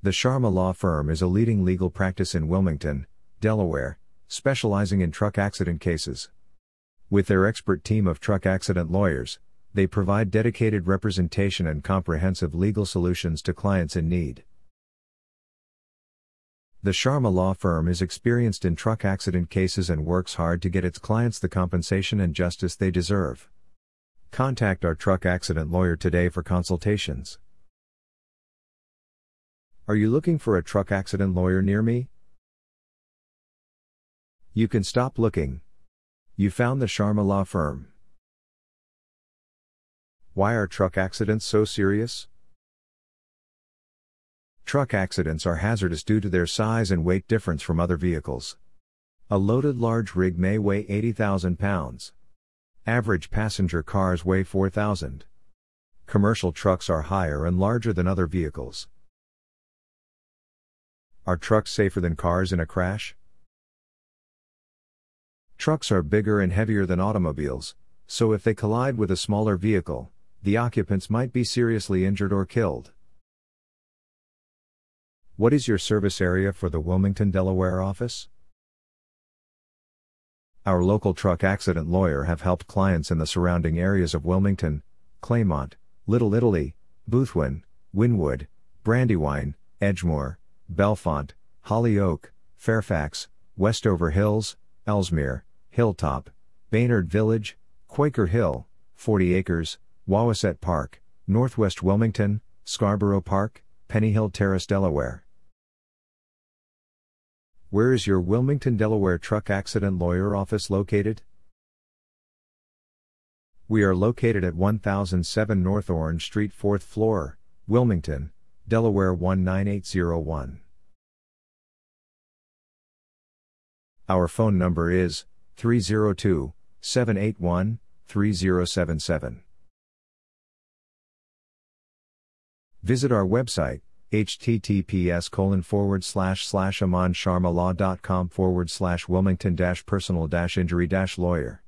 The Sharma Law Firm is a leading legal practice in Wilmington, Delaware, specializing in truck accident cases. With their expert team of truck accident lawyers, they provide dedicated representation and comprehensive legal solutions to clients in need. The Sharma Law Firm is experienced in truck accident cases and works hard to get its clients the compensation and justice they deserve. Contact our truck accident lawyer today for consultations. Are you looking for a truck accident lawyer near me? You can stop looking. You found the Sharma Law Firm. Why are truck accidents so serious? Truck accidents are hazardous due to their size and weight difference from other vehicles. A loaded large rig may weigh 80,000 pounds. Average passenger cars weigh 4,000. Commercial trucks are higher and larger than other vehicles. Are trucks safer than cars in a crash? Trucks are bigger and heavier than automobiles, so if they collide with a smaller vehicle, the occupants might be seriously injured or killed. What is your service area for the Wilmington, Delaware office? Our local truck accident lawyer have helped clients in the surrounding areas of Wilmington, Claymont, Little Italy, Boothwyn, Wynwood, Brandywine, Edgemoor, Bellefonte, Holly Oak, Fairfax, Westover Hills, Elsmere, Hilltop, Baynard Village, Quaker Hill, 40 Acres, Wawaset Park, Northwest Wilmington, Scarborough Park, Penny Hill Terrace, Delaware. Where is your Wilmington, Delaware truck accident lawyer office located? We are located at 1007 North Orange Street, 4th floor, Wilmington, Delaware 19801. Our phone number is 302 781 3077. Visit our website https colon forward slash slash amansharmalaw.com forward slash wilmington dash personal dash injury dash lawyer